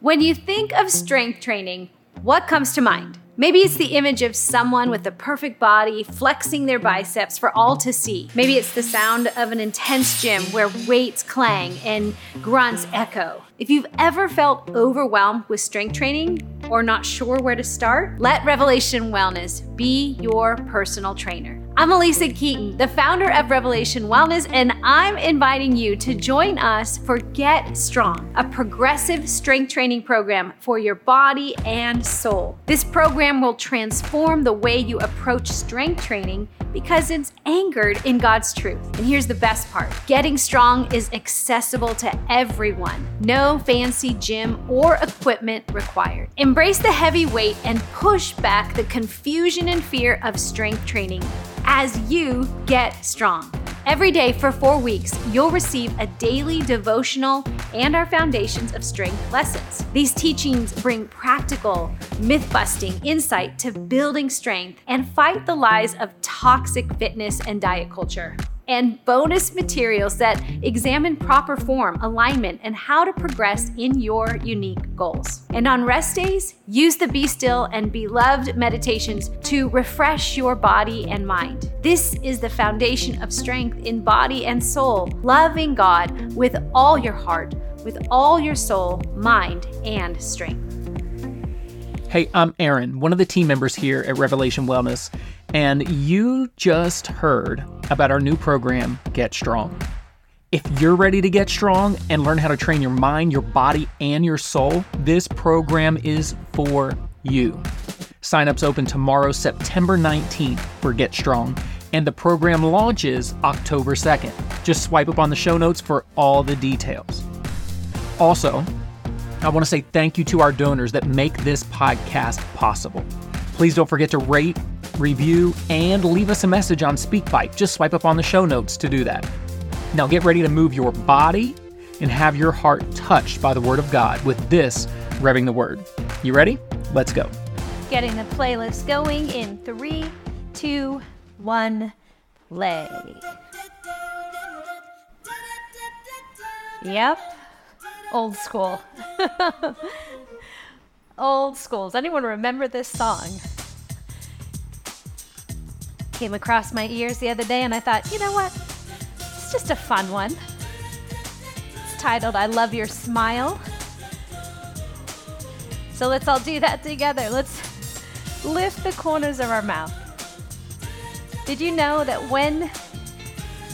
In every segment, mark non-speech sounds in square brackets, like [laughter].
When you think of strength training, what comes to mind? Maybe it's the image of someone with a perfect body flexing their biceps for all to see. Maybe it's the sound of an intense gym where weights clang and grunts echo. If you've ever felt overwhelmed with strength training or not sure where to start, let Revelation Wellness be your personal trainer. I'm Alisa Keeton, the founder of Revelation Wellness, and I'm inviting you to join us for Get Strong, a progressive strength training program for your body and soul. This program will transform the way you approach strength training because it's anchored in God's truth. And here's the best part getting strong is accessible to everyone. No fancy gym or equipment required. Embrace the heavy weight and push back the confusion and fear of strength training as you get strong. Every day for four weeks, you'll receive a daily devotional and our Foundations of Strength lessons. These teachings bring practical, myth busting insight to building strength and fight the lies of toxic fitness and diet culture and bonus materials that examine proper form, alignment, and how to progress in your unique goals. And on rest days, use the Be Still and Beloved meditations to refresh your body and mind. This is the foundation of strength in body and soul, loving God with all your heart, with all your soul, mind, and strength. Hey, I'm Aaron, one of the team members here at Revelation Wellness, and you just heard about our new program, Get Strong. If you're ready to get strong and learn how to train your mind, your body, and your soul, this program is for you. Signups open tomorrow, September 19th for Get Strong, and the program launches October 2nd. Just swipe up on the show notes for all the details. Also, I want to say thank you to our donors that make this podcast possible. Please don't forget to rate, review, and leave us a message on SpeakPipe. Just swipe up on the show notes to do that. Now get ready to move your body and have your heart touched by the Word of God with this Revving the Word. You ready? Let's go. Getting the playlist going in three, two, one, play. Yep. Old school. [laughs] Old school. Does anyone remember this song? Came across my ears the other day and I thought, you know what? It's just a fun one. It's titled I Love Your Smile. So let's all do that together. Let's lift the corners of our mouth. Did you know that when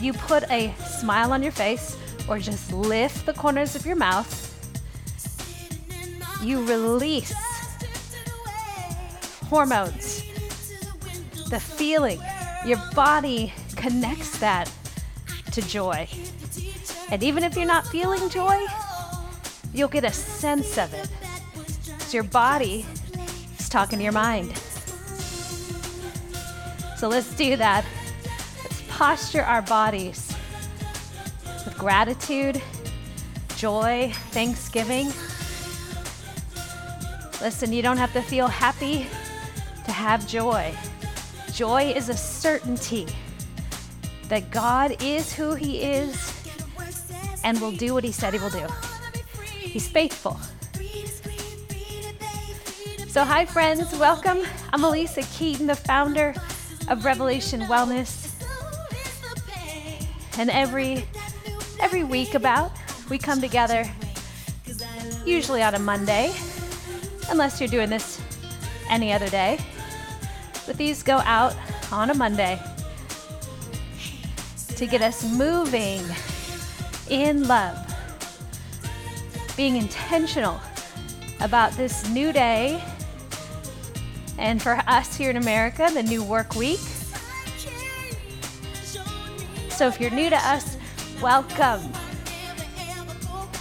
you put a smile on your face, or just lift the corners of your mouth, you release hormones, the feeling. Your body connects that to joy. And even if you're not feeling joy, you'll get a sense of it. So your body is talking to your mind. So let's do that. Let's posture our bodies with gratitude, joy, thanksgiving. Listen, you don't have to feel happy to have joy. Joy is a certainty that God is who He is and will do what He said He will do. He's faithful. So, hi, friends, welcome. I'm Alisa Keeton, the founder of Revelation Wellness. And every every week about we come together usually on a Monday, unless you're doing this any other day. But these go out on a Monday to get us moving in love, being intentional about this new day, and for us here in America, the new work week. So if you're new to us, welcome.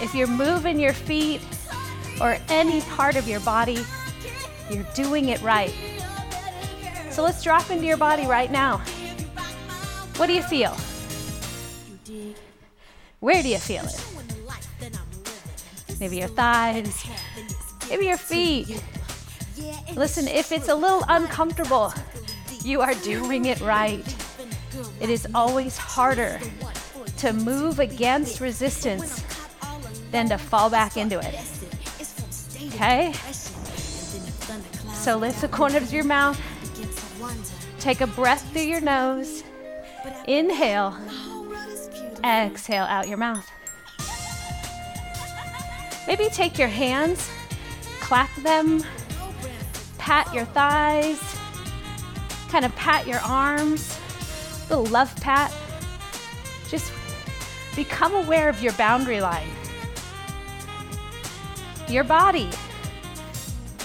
If you're moving your feet or any part of your body, you're doing it right. So let's drop into your body right now. What do you feel? Where do you feel it? Maybe your thighs, maybe your feet. Listen, if it's a little uncomfortable, you are doing it right. It is always harder to move against resistance than to fall back into it. Okay? So lift the corners of your mouth. Take a breath through your nose. Inhale. Exhale out your mouth. Maybe take your hands, clap them, pat your thighs, kind of pat your arms, little love pat. Just become aware of your boundary line. Your body,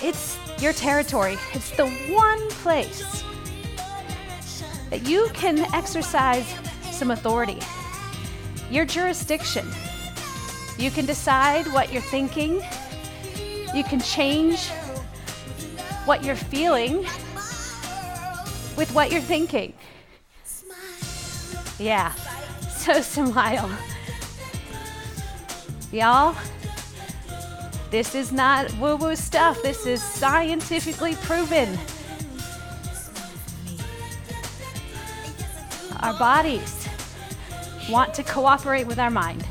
it's your territory. It's the one place that you can exercise some authority. Your jurisdiction. You can decide what you're thinking. You can change what you're feeling with what you're thinking. Yeah, [laughs] so smile. Y'all, this is not woo woo stuff. This is scientifically proven. Our bodies want to cooperate with our mind,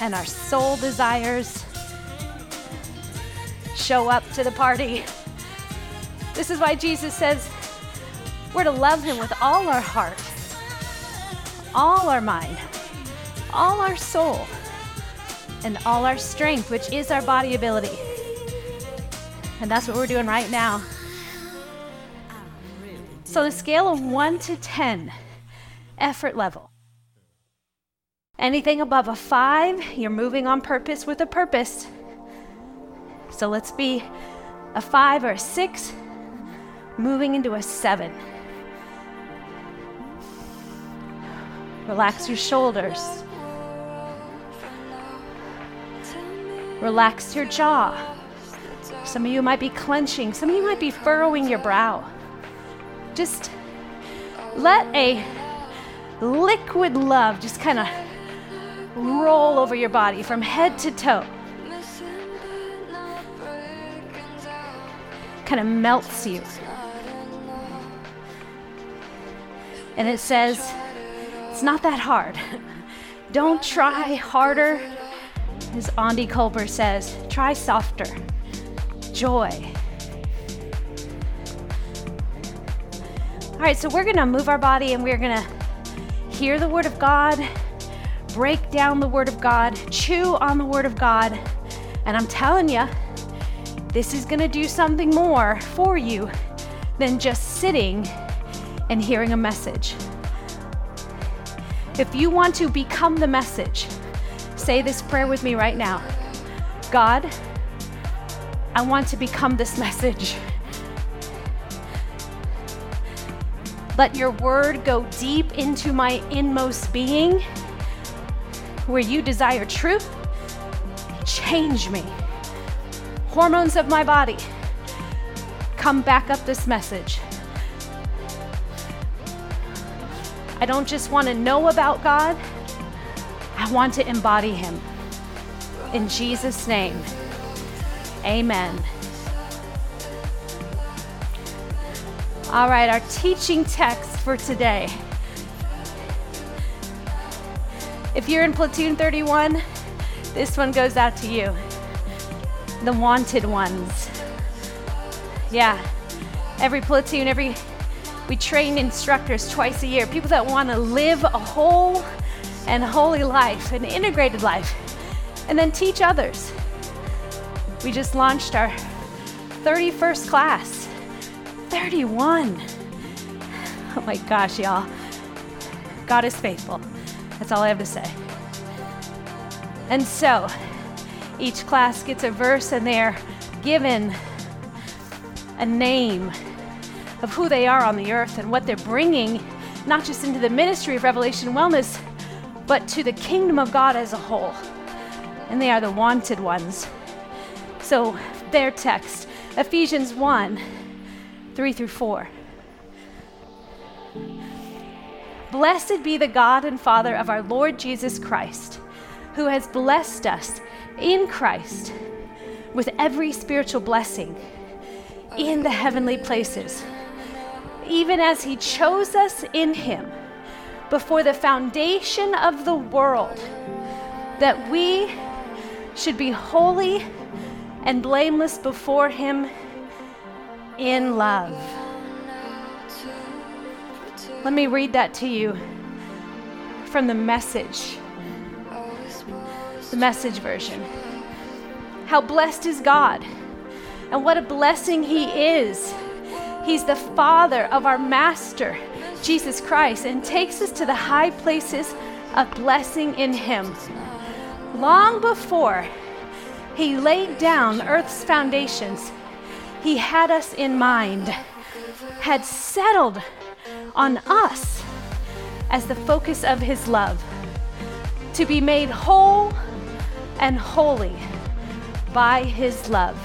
and our soul desires show up to the party. This is why Jesus says we're to love Him with all our heart, all our mind, all our soul, and all our strength, which is our body ability. And that's what we're doing right now. So, a scale of 1 to 10, effort level. Anything above a 5, you're moving on purpose with a purpose. So, let's be a 5 or a 6, moving into a 7. Relax your shoulders. Relax your jaw. Some of you might be clenching, some of you might be furrowing your brow. Just let a liquid love just kind of roll over your body from head to toe. Kind of melts you. And it says, it's not that hard. [laughs] Don't try harder. As Aundi Kolber says, try softer. Joy. All right, so we're going to move our body and we're going to hear the Word of God, break down the Word of God, chew on the Word of God. And I'm telling you, this is going to do something more for you than just sitting and hearing a message. If you want to become the message, say this prayer with me right now God, I want to become this [laughs] message. Let your word go deep into my inmost being, where you desire truth. Change me. Hormones of my body, come back up this message. I don't just want to know about God, I want to embody Him. In Jesus' name, amen. All right, our teaching text for today. If you're in platoon 31, this one goes out to you. The wanted ones. Yeah, every platoon, every we train instructors twice a year, people that want to live a whole and holy life, an integrated life, and then teach others. We just launched our 31st class 31. Oh my gosh, y'all. God is faithful. That's all I have to say. And so, each class gets a verse and they're given a name of who they are on the earth and what they're bringing, not just into the ministry of Revelation Wellness, but to the kingdom of God as a whole. And they are the wanted ones. So, their text, Ephesians 1 3 through 4. Blessed be the God and Father of our Lord Jesus Christ, who has blessed us in Christ with every spiritual blessing in the heavenly places, even as he chose us in him before the foundation of the world, that we should be holy and blameless before Him in love. Let me read that to you from the message, the message version. How blessed is God, and what a blessing He is. He's the Father of our Master, Jesus Christ, and takes us to the high places of blessing in Him. Long before He laid down earth's foundations, He had us in mind, had settled on us as the focus of His love, to be made whole and holy by His love.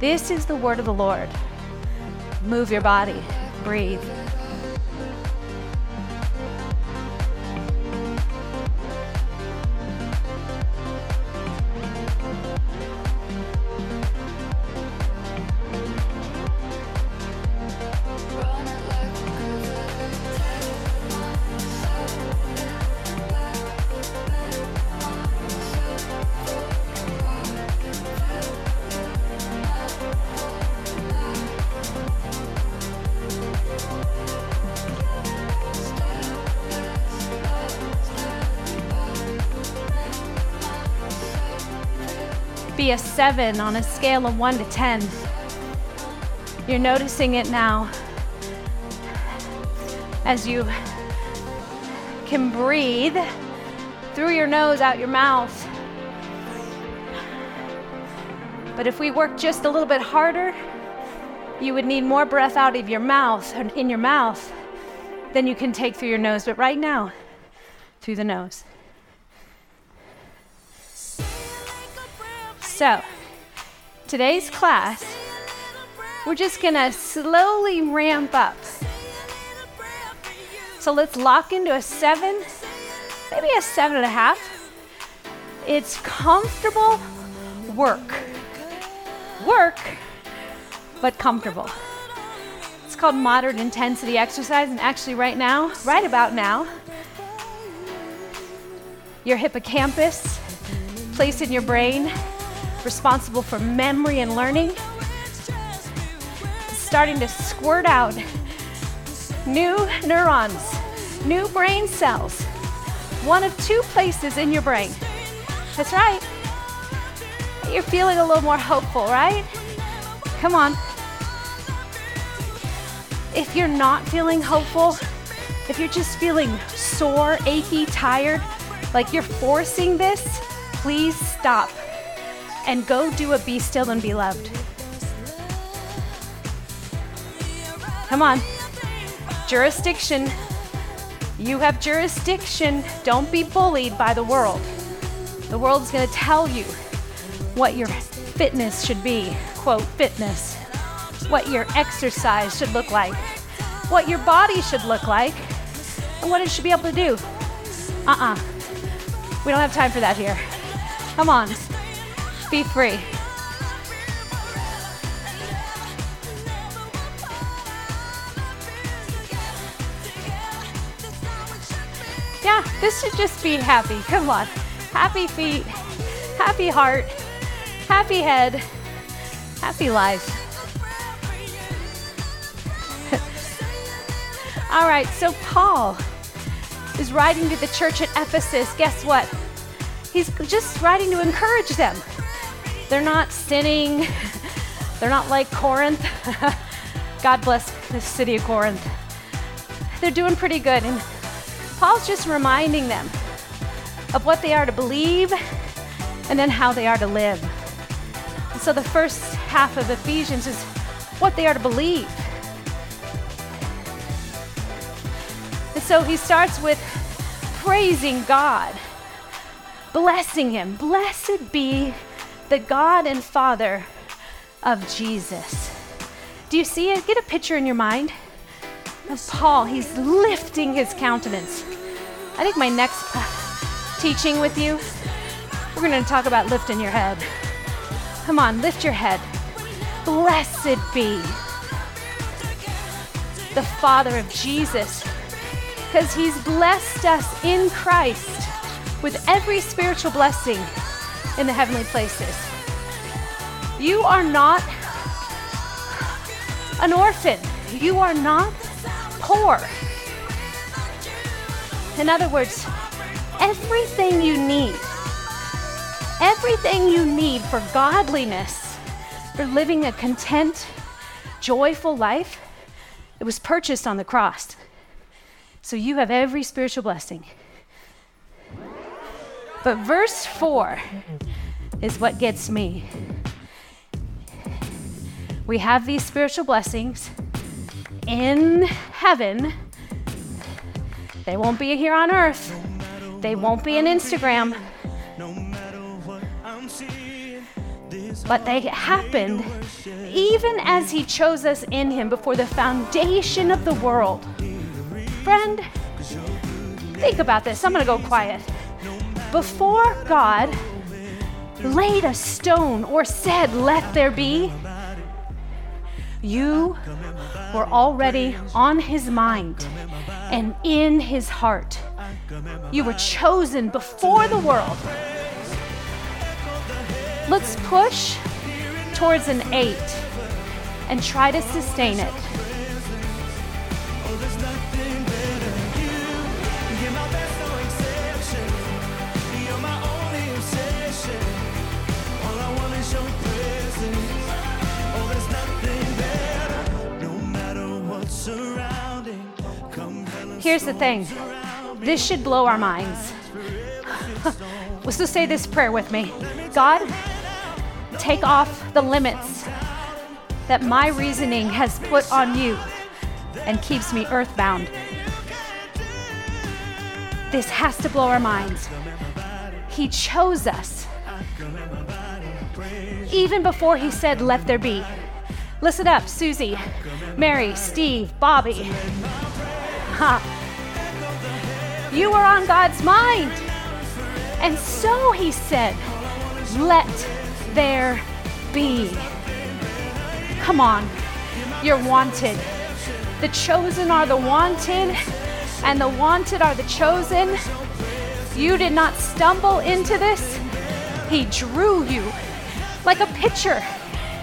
This is the word of the Lord. Move your body, breathe. Seven on a scale of one to 10. You're noticing it now as you can breathe through your nose, out your mouth. But if we work just a little bit harder, you would need more breath out of your mouth, and in your mouth, than you can take through your nose. But right now, through the nose. So, today's class, we're just gonna slowly ramp up. So let's lock into a seven, maybe a seven and a half. It's comfortable work. Work, but comfortable. It's called moderate intensity exercise, and actually, right now, right about now, your hippocampus, place in your brain, responsible for memory and learning, starting to squirt out new neurons, new brain cells, one of two places in your brain. That's right. You're feeling a little more hopeful, right? Come on. If you're not feeling hopeful, if you're just feeling sore, achy, tired, like you're forcing this, please stop and go do a be still and be loved. Come on. Jurisdiction. You have jurisdiction. Don't be bullied by the world. The world's going to tell you what your fitness should be. Quote, fitness. What your exercise should look like. What your body should look like. And what it should be able to do. Uh uh-uh. uh. We don't have time for that here. Come on be free. Yeah, this should just be happy. Come on. Happy feet, happy heart, happy head, happy life. [laughs] All right, so Paul is writing to the church at Ephesus. Guess what? He's just writing to encourage them. They're not sinning. [laughs] They're not like Corinth. [laughs] God bless the city of Corinth. They're doing pretty good. And Paul's just reminding them of what they are to believe and then how they are to live. And so the first half of Ephesians is what they are to believe. And so he starts with praising God, blessing him. Blessed be the God and Father of Jesus. Do you see it? Get a picture in your mind of Paul. He's lifting his countenance. I think my next uh, teaching with you, we're going to talk about lifting your head. Come on, lift your head. Blessed be the Father of Jesus, because he's blessed us in Christ with every spiritual blessing in the heavenly places. You are not an orphan. You are not poor. In other words, everything you need, everything you need for godliness, for living a content, joyful life, it was purchased on the cross. So you have every spiritual blessing. But verse 4 is what gets me. We have these spiritual blessings in heaven. They won't be here on earth. They won't be in Instagram. But they happened even as He chose us in Him before the foundation of the world. Friend, think about this. I'm going to go quiet. Before God laid a stone or said, Let there be, you were already on his mind and in his heart. You were chosen before the world. Let's push towards an eight and try to sustain it. Here's the thing this should blow our minds. [laughs] Just say this prayer with me God, take off the limits that my reasoning has put on you and keeps me earthbound. This has to blow our minds. He chose us. Even before he said, Let there be. Listen up, Susie, Mary, Steve, Bobby. [laughs] Ha. You are on God's mind. And so he said, Let there be. Come on, you're wanted. The chosen are the wanted, and the wanted are the chosen. You did not stumble into this, He drew you like a picture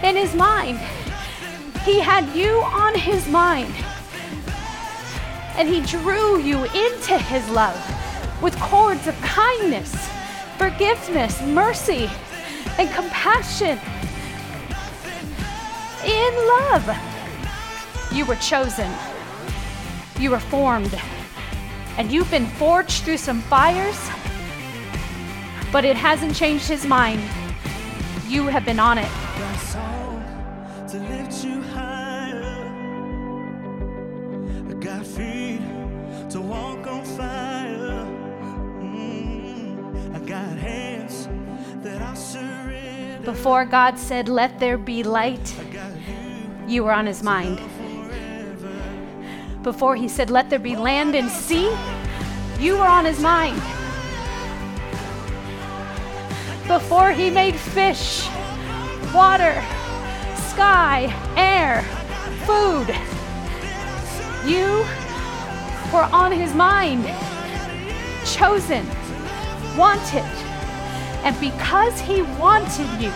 in His mind. He had you on His mind and He drew you into His love with cords of kindness, forgiveness, mercy, and compassion. In love, you were chosen, you were formed, and you've been forged through some fires, but it hasn't changed His mind. You have been on it. Before God said, Let there be light, you were on his mind. Before he said, Let there be land and sea, you were on his mind. Before he made fish, water, sky, air, food, you were on his mind, chosen, wanted. And because He wanted you,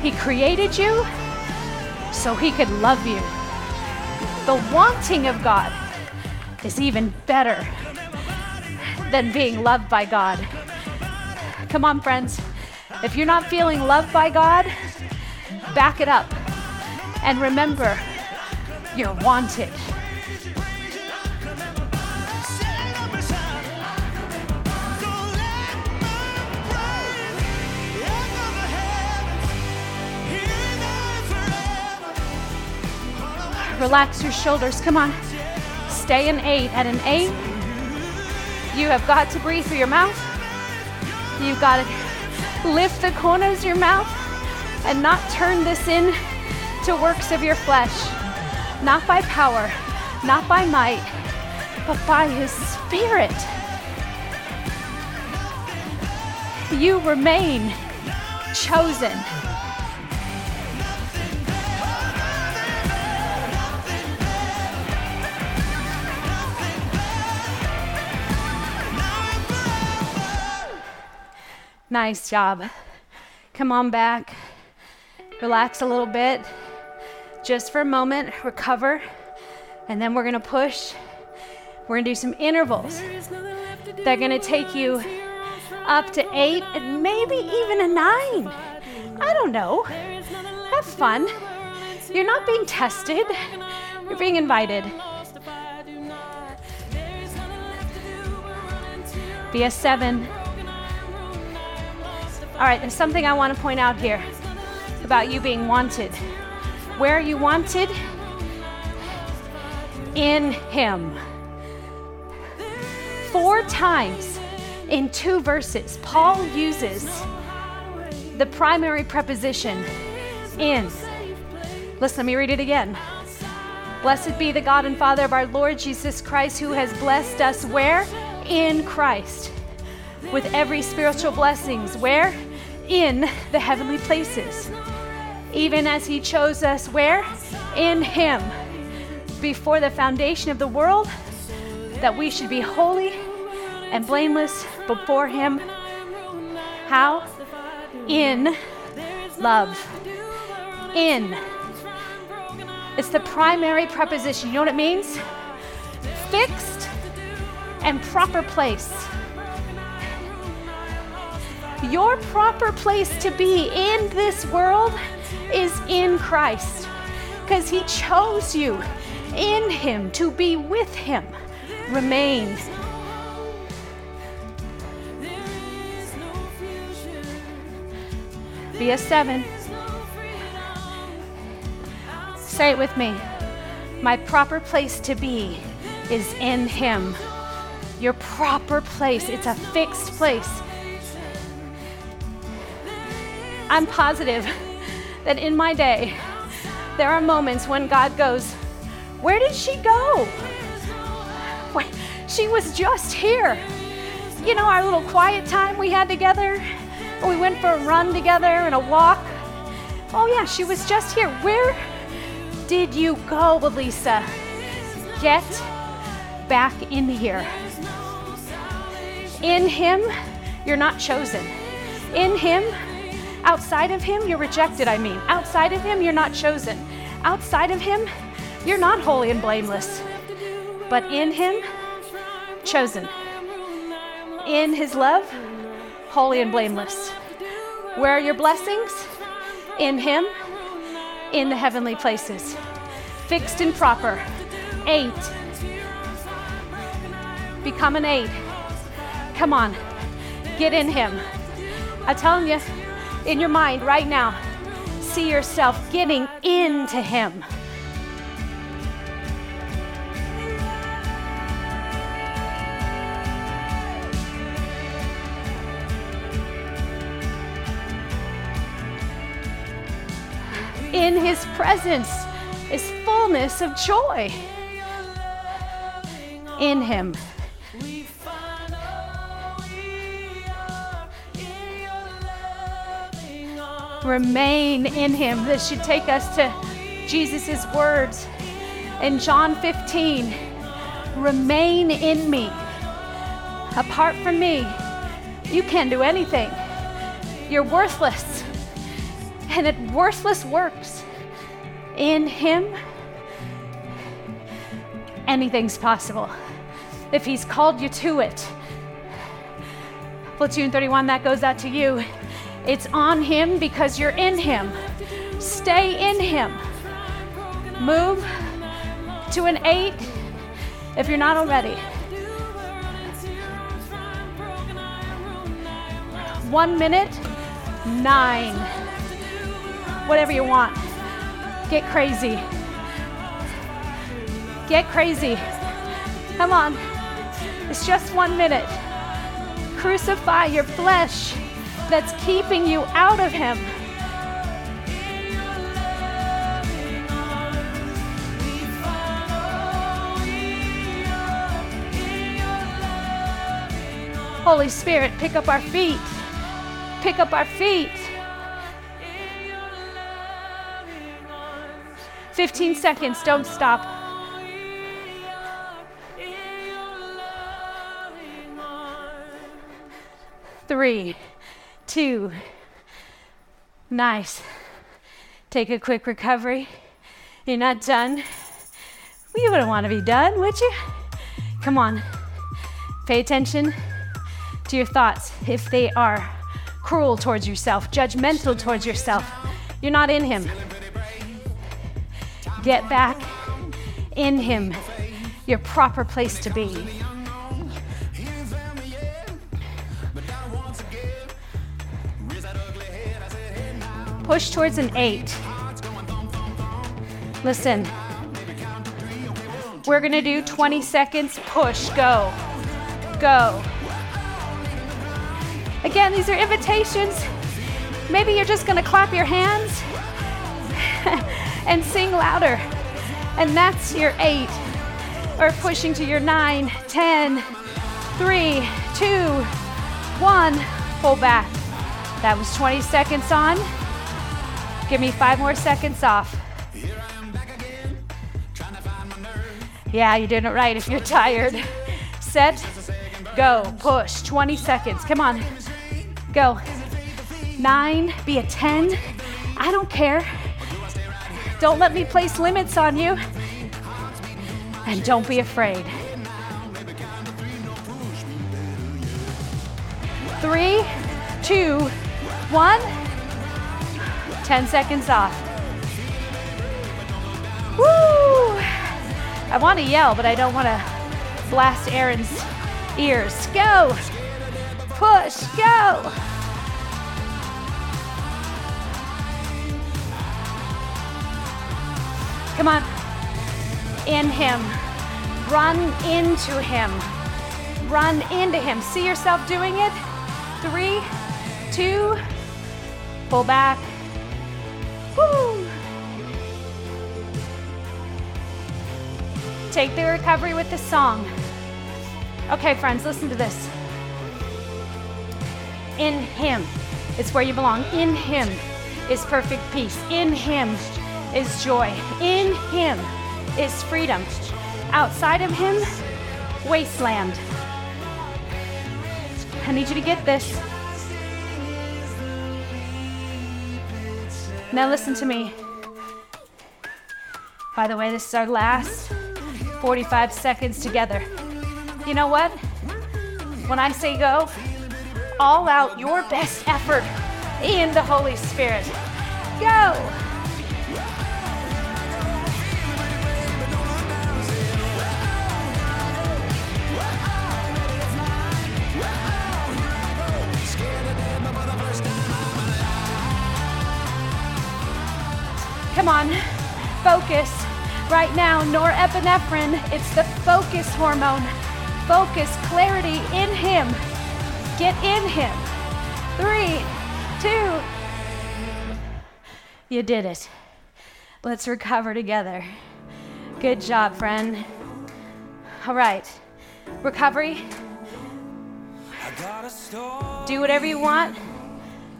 He created you so He could love you. The wanting of God is even better than being loved by God. Come on, friends. If you're not feeling loved by God, back it up. And remember, you're wanted. Relax your shoulders. Come on. Stay in eight. At an eight, you have got to breathe through your mouth. You've got to lift the corners of your mouth and not turn this in to works of your flesh. Not by power, not by might, but by His Spirit. You remain chosen. Nice job. Come on back. Relax a little bit. Just for a moment, recover. And then we're going to push. We're going to do some intervals. They're going to take you up to eight and maybe even a nine. I don't know. Have fun. You're not being tested, you're being invited. Be a seven. All right, there's something I want to point out here about you being wanted. Where are you wanted? In Him. Four times in two verses, Paul uses the primary preposition in. Listen, let me read it again. Blessed be the God and Father of our Lord Jesus Christ, who has blessed us where? In Christ. With every spiritual blessings. Where? In the heavenly places. Even as he chose us where? In him. Before the foundation of the world, that we should be holy and blameless before him. How? In love. In it's the primary preposition. You know what it means? Fixed and proper place. Your proper place to be in this world is in Christ because He chose you in Him to be with Him. Remain. Be a seven. Say it with me. My proper place to be is in Him. Your proper place, it's a fixed place. I'm positive that in my day, there are moments when God goes, Where did she go? Wait, she was just here. You know, our little quiet time we had together, we went for a run together and a walk. Oh, yeah, she was just here. Where? did you go, Lisa? Get back in here. In Him, you're not chosen. In Him, outside of Him, you're rejected, I mean. Outside of Him, you're not chosen. Outside of Him, you're not holy and blameless. But in Him, chosen. In His love, holy and blameless. Where are your blessings? In Him in the heavenly places. Fixed and proper. Eight. Become an eight. Come on. Get in Him. I'm telling you, in your mind right now, see yourself getting into Him. in his presence is fullness of joy. In him. Remain in him. This should take us to Jesus' words in John 15 Remain in me. Apart from me, you can't do anything. You're worthless and it worthless works. In Him, anything's possible if He's called you to it. Platoon 31, that goes out to you. It's on Him because you're in Him. Stay in Him. Move to an eight if you're not already. One minute, nine whatever you want. Get crazy. Get crazy. Come on. It's just one minute. Crucify your flesh that's keeping you out of Him. Holy Spirit, pick up our feet. Pick up our feet. 15 seconds, don't stop. Three, two, Nice. Take a quick recovery. You're not done. You wouldn't want to be done, would you? Come on. Pay attention to your thoughts. If they are cruel towards yourself, judgmental towards yourself, you're not in Him. Get back in Him, your proper place to be. Push towards an eight. Listen, we're gonna do 20 seconds push, go, go. Again, these are invitations. Maybe you're just gonna clap your hands [laughs] and sing louder. And that's your eight. Or pushing to your nine, ten, three, two, one. Pull back. That was 20 seconds on. Give me five more seconds off. Yeah, you're doing it right if you're tired. Set, go, push, 20 seconds. Come on, go. Nine, be a 10. I don't care. Don't let me place limits on you. And don't be afraid. Three, two, one. 10 seconds off. Woo! I want to yell, but I don't want to blast Aaron's ears. Go! Push, go! Come on. In Him. Run into Him. Run into Him. See yourself doing it? Three, two, pull back, Woo! Take the recovery with the song. Okay, friends, listen to this. In Him is where you belong. In Him is perfect peace. In Him is joy. In Him is freedom. Outside of Him, wasteland. I need you to get this. Now listen to me. By the way, this is our last 45 seconds together. You know what? When I say go, all out your best effort in the Holy Spirit. Go! Come on, focus. Right now, norepinephrine, it's the focus hormone. Focus, clarity in Him. Get in Him. Three, two. You did it. Let's recover together. Good job, friend. All right, recovery. Do whatever you want.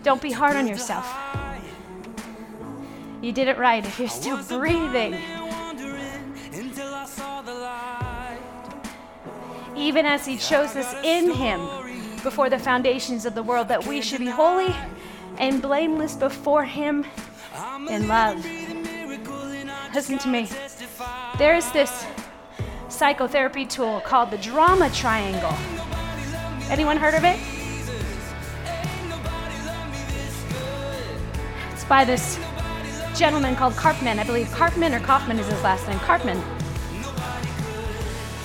Don't be hard on yourself. You did it right if you're still breathing. Even as He chose us in Him before the foundations of the world, that we should be holy and blameless before Him in love. Listen to me. There's this psychotherapy tool called the drama triangle. Anyone heard of it? It's by this gentleman called Karpman. I believe Karpman or Kaufman is his last name. Karpman.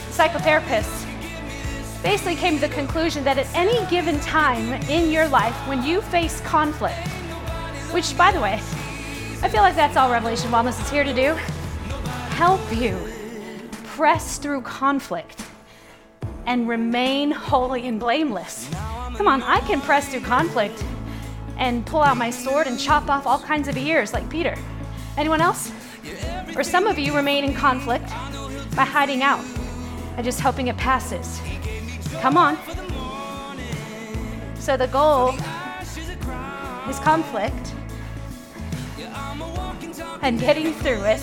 Psychotherapist basically came to the conclusion that at any given time in your life, when you face conflict, which, by the way, I feel like that's all Revelation Wellness is here to do, help you press through conflict and remain holy and blameless. Come on, I can press through conflict and pull out my sword and chop off all kinds of ears like Peter. Anyone else? Or some of you remain in conflict by hiding out and just hoping it passes. Come on. So the goal is conflict and getting through it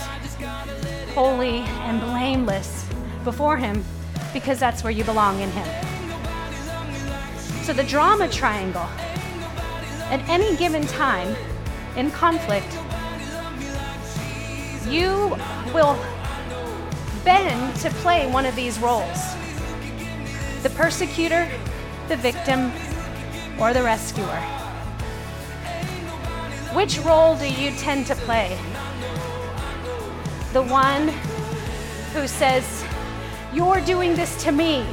holy and blameless before Him because that's where you belong in Him. So the drama triangle at any given time, in conflict, you will bend to play one of these roles the persecutor, the victim, or the rescuer. Which role do you tend to play? The one who says, You're doing this to me,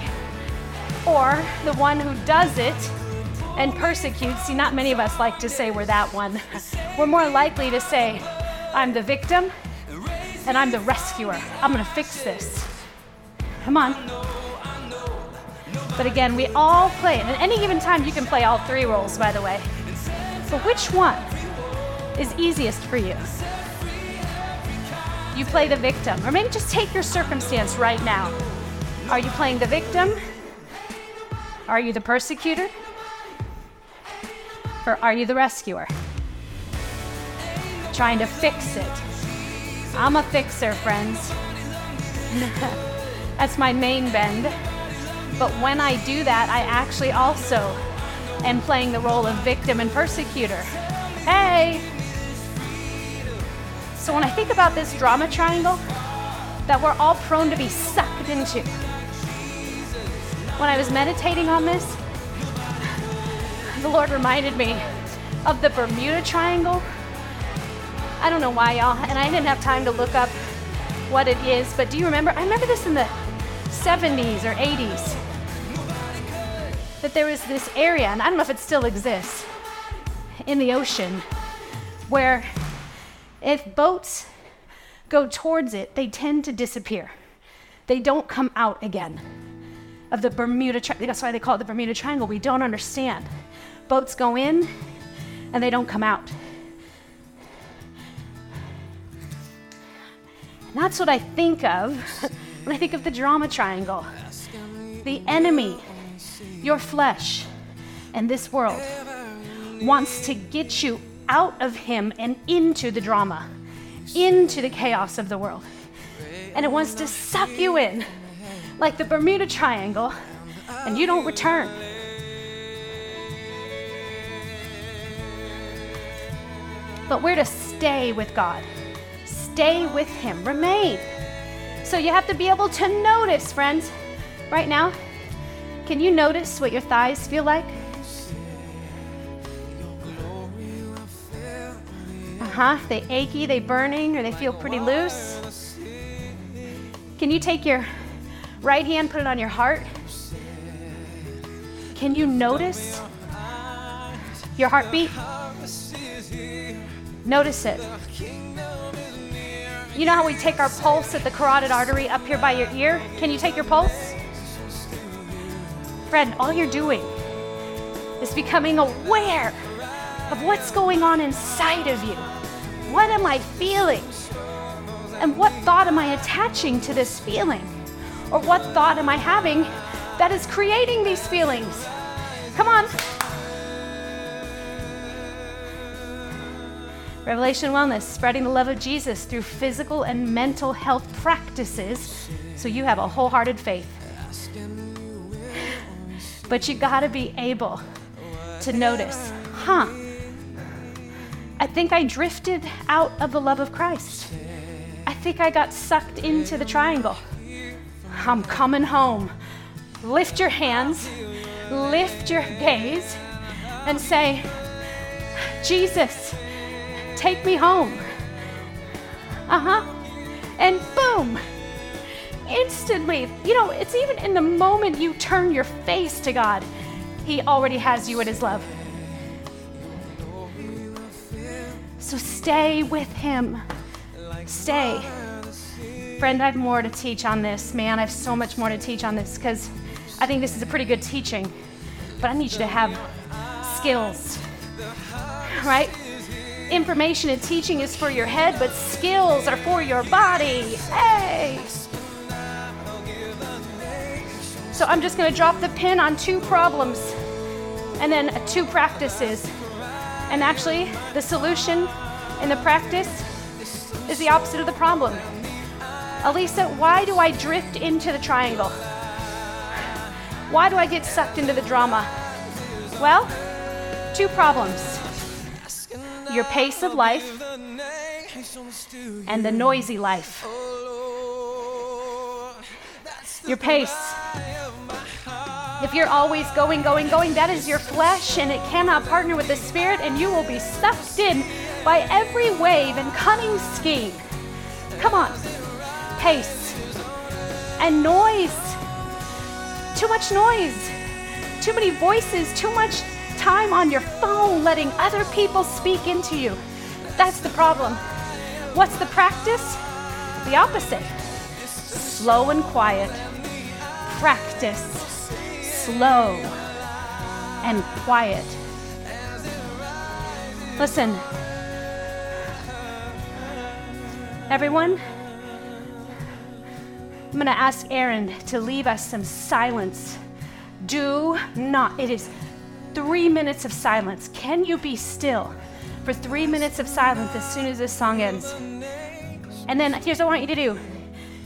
or the one who does it and persecutes. See, not many of us like to say we're that one. We're more likely to say, I'm the victim and I'm the rescuer. I'm gonna fix this. Come on. But again, we all play, and at any given time, you can play all three roles, by the way. But which one is easiest for you? You play the victim, or maybe just take your circumstance right now. Are you playing the victim? Are you the persecutor? Are you the rescuer? Trying to fix it. I'm a fixer, friends. [laughs] That's my main bend. But when I do that, I actually also am playing the role of victim and persecutor. Hey! So when I think about this drama triangle that we're all prone to be sucked into, when I was meditating on this, the Lord reminded me of the Bermuda Triangle. I don't know why, y'all, and I didn't have time to look up what it is, but do you remember? I remember this in the 70s or 80s. That there was this area, and I don't know if it still exists, in the ocean where if boats go towards it, they tend to disappear. They don't come out again. Of the Bermuda Triangle, that's why they call it the Bermuda Triangle. We don't understand. Boats go in and they don't come out. And that's what I think of when I think of the drama triangle. The enemy, your flesh, and this world wants to get you out of him and into the drama, into the chaos of the world. And it wants to suck you in like the Bermuda Triangle, and you don't return. But we're to stay with God, stay with Him, remain. So you have to be able to notice, friends. Right now, can you notice what your thighs feel like? Uh huh. They achy, they burning, or they feel pretty loose. Can you take your right hand, put it on your heart? Can you notice your heartbeat? Notice it. You know how we take our pulse at the carotid artery up here by your ear? Can you take your pulse? Friend, all you're doing is becoming aware of what's going on inside of you. What am I feeling? And what thought am I attaching to this feeling? Or what thought am I having that is creating these feelings? Come on. Revelation Wellness, spreading the love of Jesus through physical and mental health practices so you have a wholehearted faith. But you gotta be able to notice, huh? I think I drifted out of the love of Christ. I think I got sucked into the triangle. I'm coming home. Lift your hands, lift your gaze, and say, Jesus, take me home. Uh huh. And boom, instantly, you know, it's even in the moment you turn your face to God, He already has you in His love. So stay with Him. Stay. Friend, I have more to teach on this. Man, I have so much more to teach on this because I think this is a pretty good teaching. But I need you to have skills, right? Information and teaching is for your head, but skills are for your body. Hey! So I'm just going to drop the pin on two problems and then two practices. And actually, the solution in the practice is the opposite of the problem. Alisa, why do I drift into the triangle? Why do I get sucked into the drama? Well, two problems. Your pace of life and the noisy life. Your pace. If you're always going, going, going, that is your flesh and it cannot partner with the spirit, and you will be sucked in by every wave and cunning scheme. Come on. Pace. And noise. Too much noise. Too many voices. Too much time on your phone letting other people speak into you. That's the problem. What's the practice? The opposite. Slow and quiet. Practice. Slow and quiet. Listen, everyone, I'm going to ask Aaron to leave us some silence. Do not, it is three minutes of silence. Can you be still for three minutes of silence as soon as this song ends? And then here's what I want you to do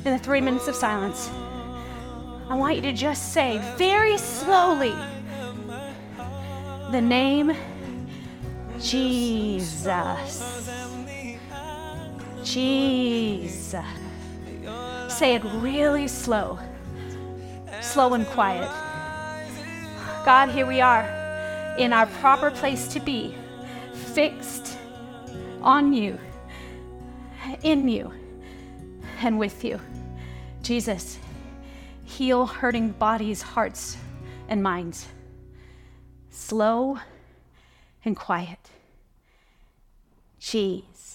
in the three minutes of silence I want you to just say very slowly the name Jesus. Jesus. Say it really slow, slow and quiet. God, here we are in our proper place to be, fixed on you, in you, and with you. Jesus, heal hurting bodies, hearts, and minds. Slow and quiet. Jesus.